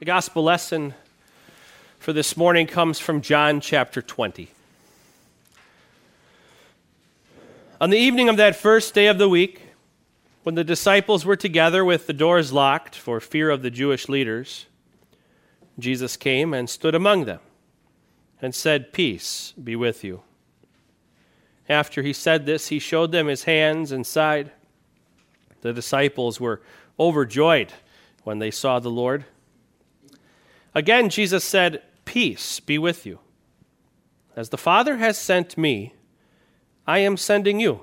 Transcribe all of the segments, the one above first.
The gospel lesson for this morning comes from John chapter 20. On the evening of that first day of the week, when the disciples were together with the doors locked for fear of the Jewish leaders, Jesus came and stood among them and said, Peace be with you. After he said this, he showed them his hands and side. The disciples were overjoyed when they saw the Lord. Again, Jesus said, Peace be with you. As the Father has sent me, I am sending you.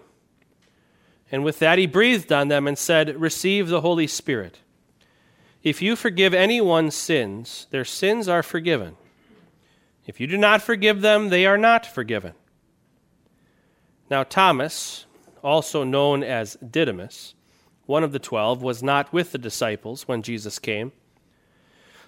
And with that, he breathed on them and said, Receive the Holy Spirit. If you forgive anyone's sins, their sins are forgiven. If you do not forgive them, they are not forgiven. Now, Thomas, also known as Didymus, one of the twelve, was not with the disciples when Jesus came.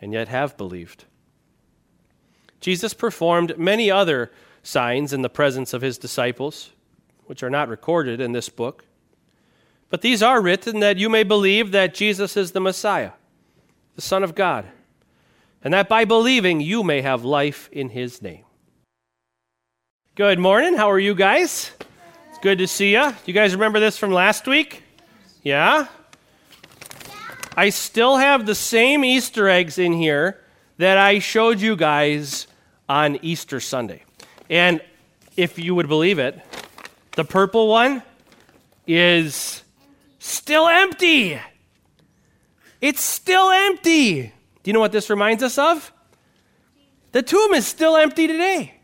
and yet have believed. Jesus performed many other signs in the presence of his disciples, which are not recorded in this book. But these are written that you may believe that Jesus is the Messiah, the Son of God, and that by believing you may have life in his name. Good morning. How are you guys? It's good to see you. You guys remember this from last week? Yeah? I still have the same Easter eggs in here that I showed you guys on Easter Sunday. And if you would believe it, the purple one is still empty. It's still empty. Do you know what this reminds us of? The tomb is still empty today.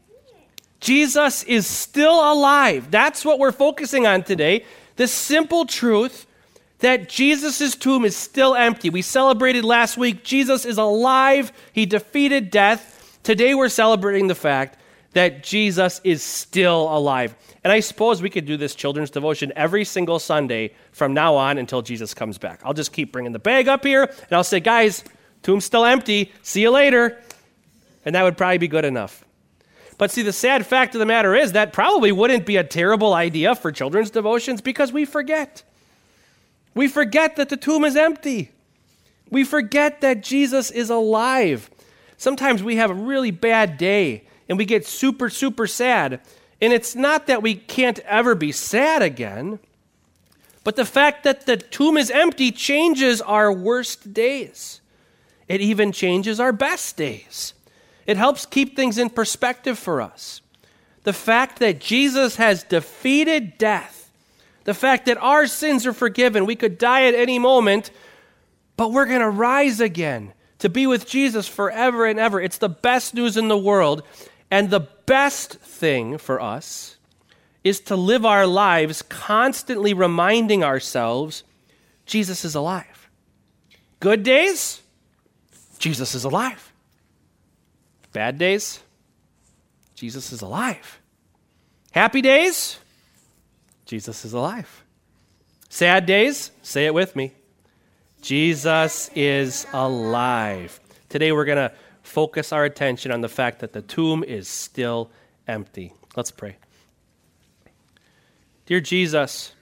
Jesus is still alive. That's what we're focusing on today. The simple truth that Jesus' tomb is still empty. We celebrated last week, Jesus is alive, he defeated death. Today we're celebrating the fact that Jesus is still alive. And I suppose we could do this children's devotion every single Sunday from now on until Jesus comes back. I'll just keep bringing the bag up here and I'll say, guys, tomb's still empty. See you later. And that would probably be good enough. But see, the sad fact of the matter is that probably wouldn't be a terrible idea for children's devotions because we forget. We forget that the tomb is empty. We forget that Jesus is alive. Sometimes we have a really bad day and we get super, super sad. And it's not that we can't ever be sad again, but the fact that the tomb is empty changes our worst days. It even changes our best days. It helps keep things in perspective for us. The fact that Jesus has defeated death the fact that our sins are forgiven. We could die at any moment, but we're going to rise again to be with Jesus forever and ever. It's the best news in the world. And the best thing for us is to live our lives constantly reminding ourselves Jesus is alive. Good days, Jesus is alive. Bad days, Jesus is alive. Happy days, Jesus is alive. Sad days, say it with me. Jesus is alive. Today we're going to focus our attention on the fact that the tomb is still empty. Let's pray. Dear Jesus,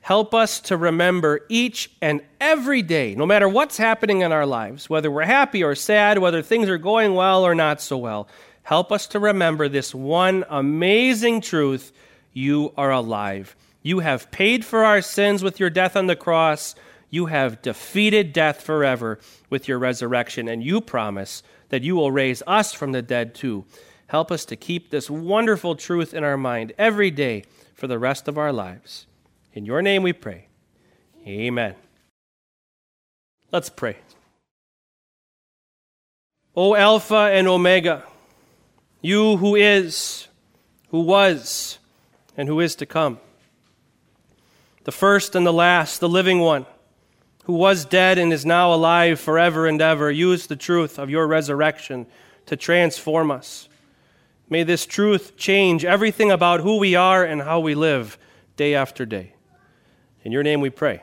help us to remember each and every day, no matter what's happening in our lives, whether we're happy or sad, whether things are going well or not so well, help us to remember this one amazing truth you are alive. You have paid for our sins with your death on the cross. You have defeated death forever with your resurrection, and you promise that you will raise us from the dead too. Help us to keep this wonderful truth in our mind every day for the rest of our lives. In your name we pray. Amen. Let's pray. O Alpha and Omega, you who is, who was, and who is to come, the first and the last, the living one, who was dead and is now alive forever and ever, use the truth of your resurrection to transform us. May this truth change everything about who we are and how we live day after day. In your name we pray.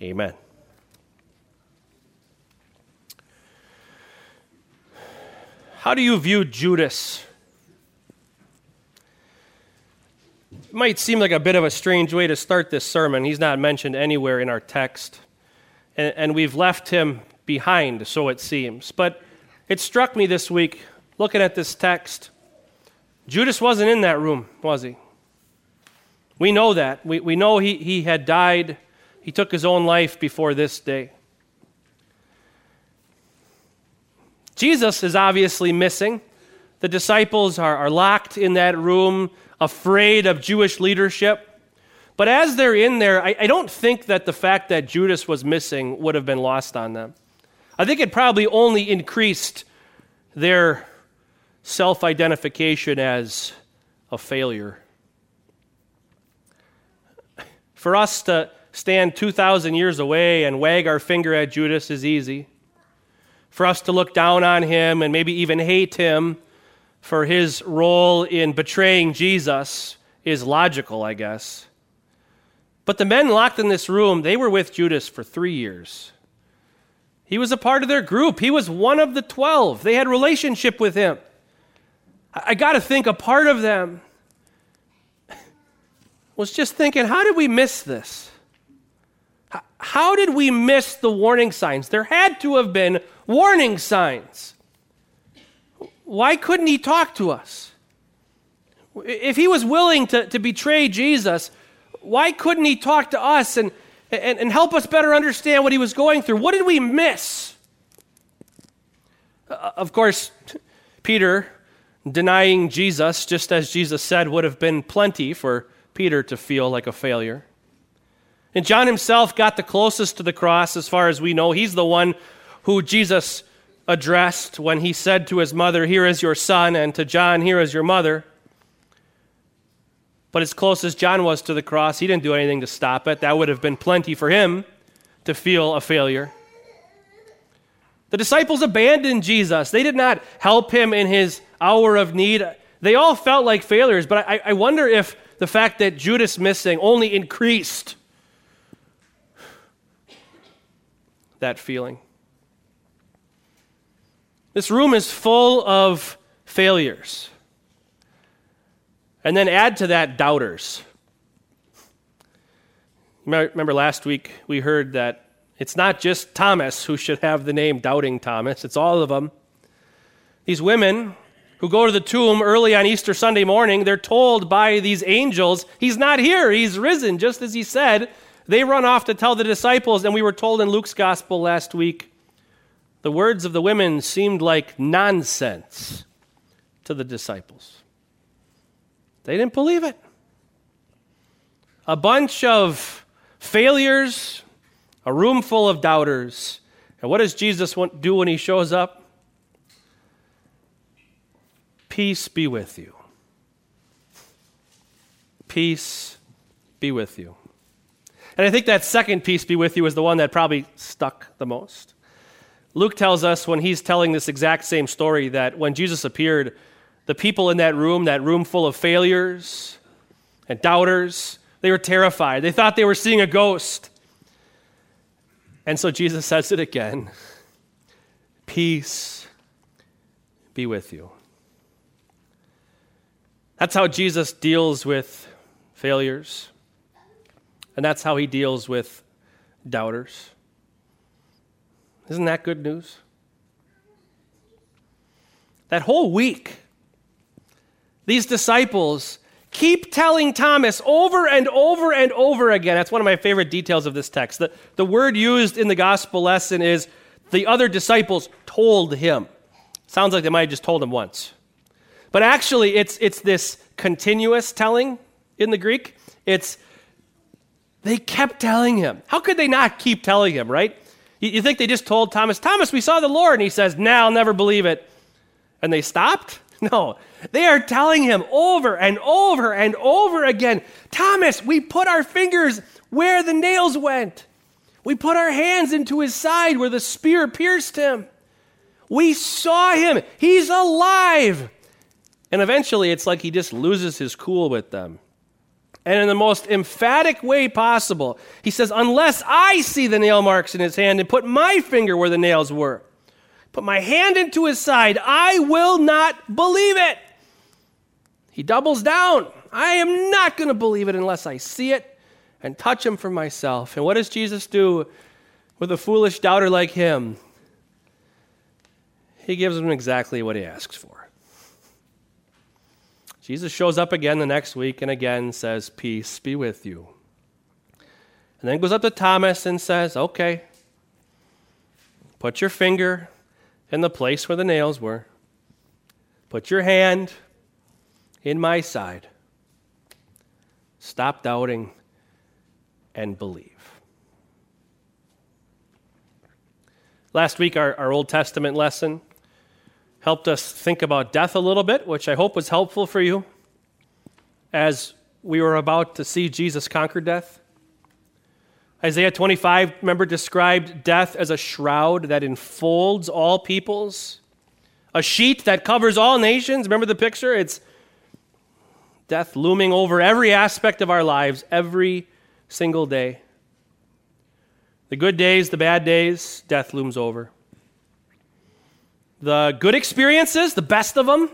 Amen. How do you view Judas? It might seem like a bit of a strange way to start this sermon. He's not mentioned anywhere in our text, and, and we've left him behind, so it seems. But it struck me this week, looking at this text, Judas wasn't in that room, was he? We know that. We, we know he, he had died. He took his own life before this day. Jesus is obviously missing. The disciples are, are locked in that room, afraid of Jewish leadership. But as they're in there, I, I don't think that the fact that Judas was missing would have been lost on them. I think it probably only increased their self identification as a failure. For us to stand 2,000 years away and wag our finger at Judas is easy for us to look down on him and maybe even hate him for his role in betraying Jesus is logical, I guess. But the men locked in this room, they were with Judas for three years. He was a part of their group. He was one of the twelve. They had relationship with him. I got to think a part of them was just thinking, how did we miss this? How did we miss the warning signs? There had to have been warning signs. Why couldn't he talk to us? If he was willing to, to betray Jesus, why couldn't he talk to us and, and, and help us better understand what he was going through? What did we miss? Uh, of course, Peter denying Jesus, just as Jesus said, would have been plenty for Peter to feel like a failure. And John himself got the closest to the cross as far as we know. He's the one who Jesus addressed when he said to his mother, Here is your son, and to John, Here is your mother. But as close as John was to the cross, he didn't do anything to stop it. That would have been plenty for him to feel a failure. The disciples abandoned Jesus. They did not help him in his hour of need. They all felt like failures, but I, I wonder if the fact that Judas missing only increased that feeling. This room is full of failures. And then add to that doubters. Remember last week we heard that it's not just Thomas who should have the name Doubting Thomas, it's all of them. These women who go to the tomb early on Easter Sunday morning, they're told by these angels, He's not here, He's risen, just as He said. They run off to tell the disciples, and we were told in Luke's gospel last week, the words of the women seemed like nonsense to the disciples. They didn't believe it. A bunch of failures, a room full of doubters. And what does Jesus do when he shows up? Peace be with you. Peace be with you. And I think that second peace be with you is the one that probably stuck the most. Luke tells us when he's telling this exact same story that when Jesus appeared, the people in that room, that room full of failures and doubters, they were terrified. They thought they were seeing a ghost. And so Jesus says it again Peace be with you. That's how Jesus deals with failures. And that's how he deals with doubters. Isn't that good news? That whole week, these disciples keep telling Thomas over and over and over again. That's one of my favorite details of this text. The, the word used in the gospel lesson is the other disciples told him. Sounds like they might have just told him once. But actually, it's, it's this continuous telling in the Greek. It's they kept telling him. How could they not keep telling him, right? You, you think they just told Thomas, Thomas, we saw the Lord. And he says, Now I'll never believe it. And they stopped? No. They are telling him over and over and over again Thomas, we put our fingers where the nails went. We put our hands into his side where the spear pierced him. We saw him. He's alive. And eventually, it's like he just loses his cool with them. And in the most emphatic way possible, he says, Unless I see the nail marks in his hand and put my finger where the nails were, put my hand into his side, I will not believe it. He doubles down. I am not going to believe it unless I see it and touch him for myself. And what does Jesus do with a foolish doubter like him? He gives him exactly what he asks for. Jesus shows up again the next week and again says, Peace be with you. And then goes up to Thomas and says, Okay, put your finger in the place where the nails were, put your hand in my side. Stop doubting and believe. Last week, our, our Old Testament lesson helped us think about death a little bit, which I hope was helpful for you as we were about to see Jesus conquer death. Isaiah 25, remember, described death as a shroud that enfolds all peoples, a sheet that covers all nations. Remember the picture? It's death looming over every aspect of our lives every single day. The good days, the bad days, death looms over the good experiences, the best of them,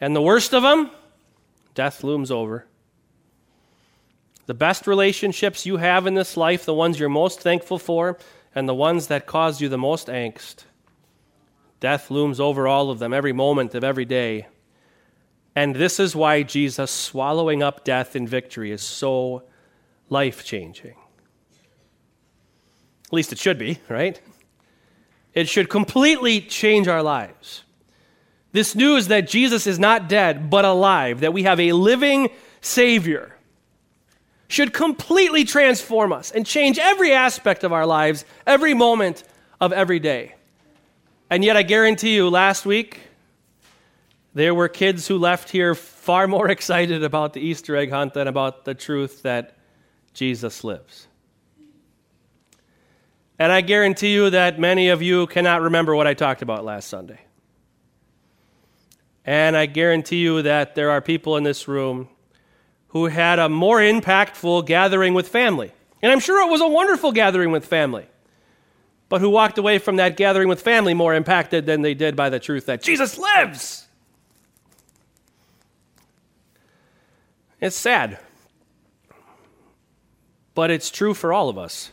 and the worst of them, death looms over. The best relationships you have in this life, the ones you're most thankful for, and the ones that cause you the most angst, death looms over all of them every moment of every day. And this is why Jesus swallowing up death in victory is so life changing. At least it should be, right? It should completely change our lives. This news that Jesus is not dead, but alive, that we have a living Savior, should completely transform us and change every aspect of our lives, every moment of every day. And yet, I guarantee you, last week, there were kids who left here far more excited about the Easter egg hunt than about the truth that Jesus lives. And I guarantee you that many of you cannot remember what I talked about last Sunday. And I guarantee you that there are people in this room who had a more impactful gathering with family. And I'm sure it was a wonderful gathering with family, but who walked away from that gathering with family more impacted than they did by the truth that Jesus lives. It's sad, but it's true for all of us.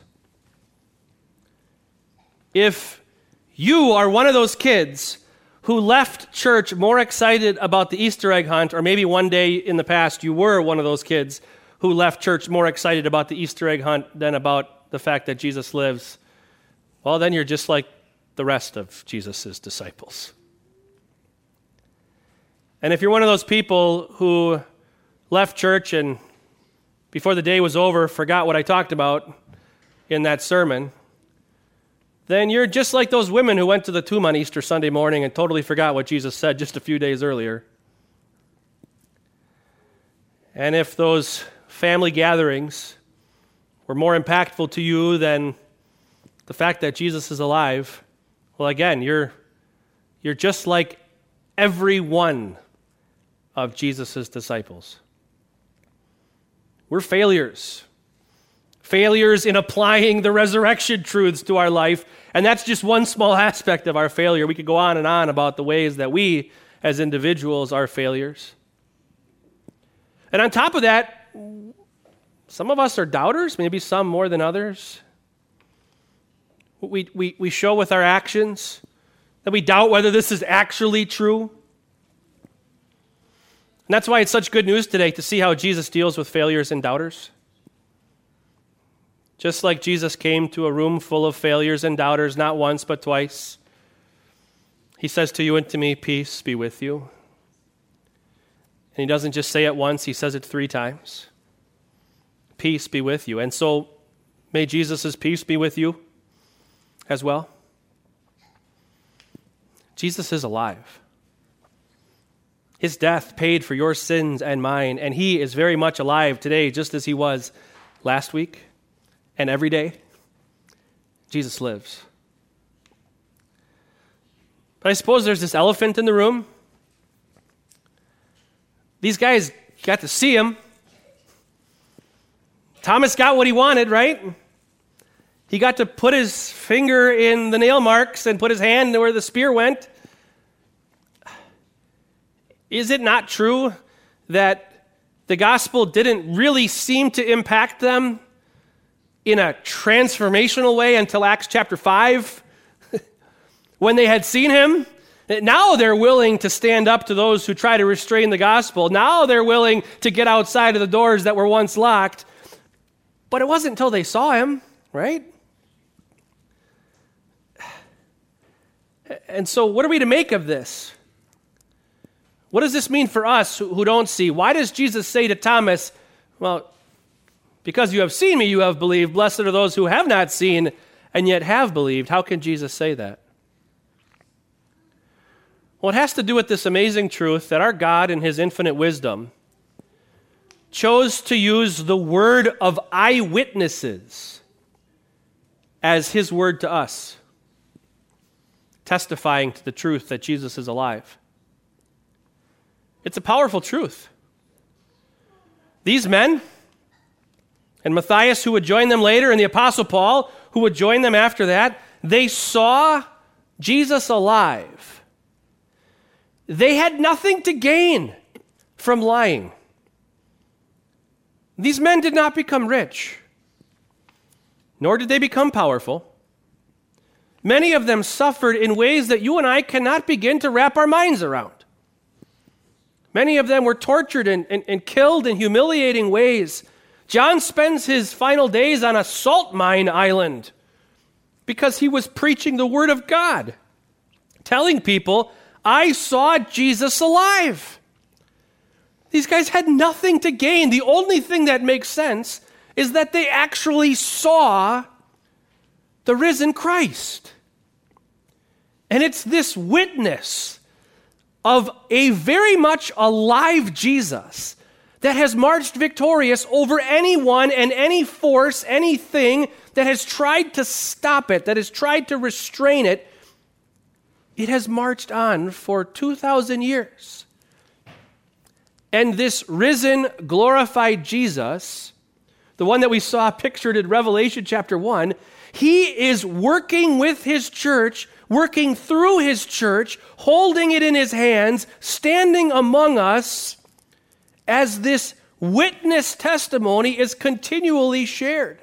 If you are one of those kids who left church more excited about the Easter egg hunt, or maybe one day in the past you were one of those kids who left church more excited about the Easter egg hunt than about the fact that Jesus lives, well, then you're just like the rest of Jesus' disciples. And if you're one of those people who left church and before the day was over forgot what I talked about in that sermon, then you're just like those women who went to the tomb on Easter Sunday morning and totally forgot what Jesus said just a few days earlier. And if those family gatherings were more impactful to you than the fact that Jesus is alive, well, again, you're, you're just like every one of Jesus' disciples. We're failures failures in applying the resurrection truths to our life. And that's just one small aspect of our failure. We could go on and on about the ways that we, as individuals, are failures. And on top of that, some of us are doubters, maybe some more than others. We, we, we show with our actions that we doubt whether this is actually true. And that's why it's such good news today to see how Jesus deals with failures and doubters. Just like Jesus came to a room full of failures and doubters not once but twice, He says to you and to me, Peace be with you. And he doesn't just say it once, he says it three times. Peace be with you. And so may Jesus' peace be with you as well. Jesus is alive. His death paid for your sins and mine, and he is very much alive today, just as he was last week and every day. Jesus lives. But I suppose there's this elephant in the room. These guys got to see him. Thomas got what he wanted, right? He got to put his finger in the nail marks and put his hand where the spear went. Is it not true that the gospel didn't really seem to impact them in a transformational way until Acts chapter 5 when they had seen him? Now they're willing to stand up to those who try to restrain the gospel. Now they're willing to get outside of the doors that were once locked. But it wasn't until they saw him, right? And so, what are we to make of this? What does this mean for us who don't see? Why does Jesus say to Thomas, Well, because you have seen me, you have believed. Blessed are those who have not seen and yet have believed. How can Jesus say that? Well, it has to do with this amazing truth that our God, in His infinite wisdom, chose to use the word of eyewitnesses as His word to us, testifying to the truth that Jesus is alive. It's a powerful truth. These men, and Matthias, who would join them later, and the Apostle Paul, who would join them after that, they saw Jesus alive. They had nothing to gain from lying. These men did not become rich, nor did they become powerful. Many of them suffered in ways that you and I cannot begin to wrap our minds around. Many of them were tortured and, and, and killed in humiliating ways. John spends his final days on a salt mine island because he was preaching the Word of God, telling people, I saw Jesus alive. These guys had nothing to gain. The only thing that makes sense is that they actually saw the risen Christ. And it's this witness of a very much alive Jesus that has marched victorious over anyone and any force, anything that has tried to stop it, that has tried to restrain it. It has marched on for 2,000 years. And this risen, glorified Jesus, the one that we saw pictured in Revelation chapter 1, he is working with his church working through his church, holding it in his hands, standing among us as this witness testimony is continually shared.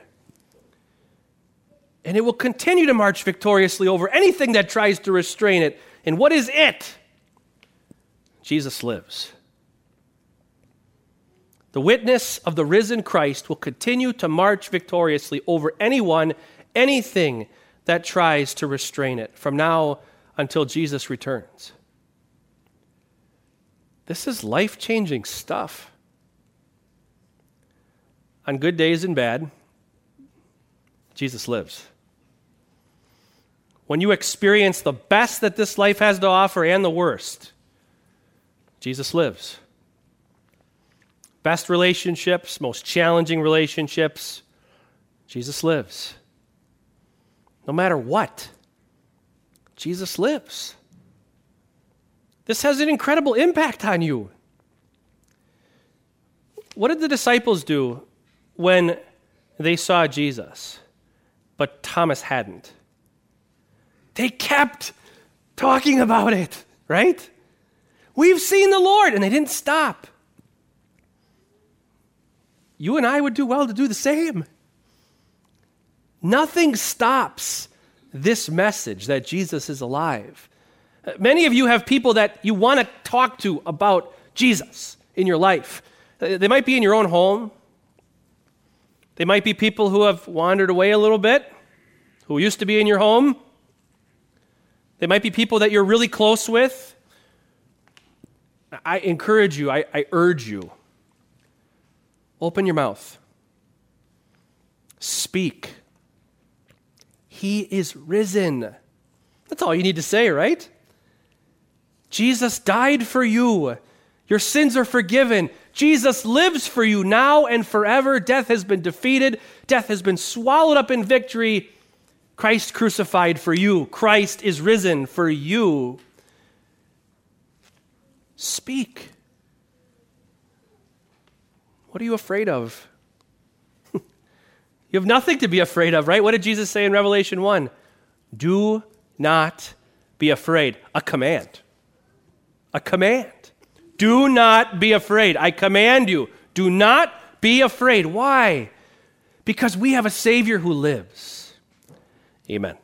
And it will continue to march victoriously over anything that tries to restrain it. And what is it? Jesus lives. The witness of the risen Christ will continue to march victoriously over anyone, anything that tries to restrain it from now until Jesus returns. This is life changing stuff. On good days and bad, Jesus lives. When you experience the best that this life has to offer and the worst, Jesus lives. Best relationships, most challenging relationships, Jesus lives. No matter what, Jesus lives. This has an incredible impact on you. What did the disciples do when they saw Jesus, but Thomas hadn't? They kept talking about it, right? We've seen the Lord, and they didn't stop. You and I would do well to do the same. Nothing stops this message that Jesus is alive. Many of you have people that you want to talk to about Jesus in your life. Uh, they might be in your own home. They might be people who have wandered away a little bit, who used to be in your home. They might be people that you're really close with. I encourage you, I, I urge you. Open your mouth. Speak. He is risen. That's all you need to say, right? Jesus died for you. Your sins are forgiven. Jesus lives for you now and forever. Death has been defeated, death has been swallowed up in victory. Christ crucified for you. Christ is risen for you. Speak. What are you afraid of? you have nothing to be afraid of, right? What did Jesus say in Revelation 1? Do not be afraid. A command. A command. Do not be afraid. I command you. Do not be afraid. Why? Because we have a Savior who lives. Amen.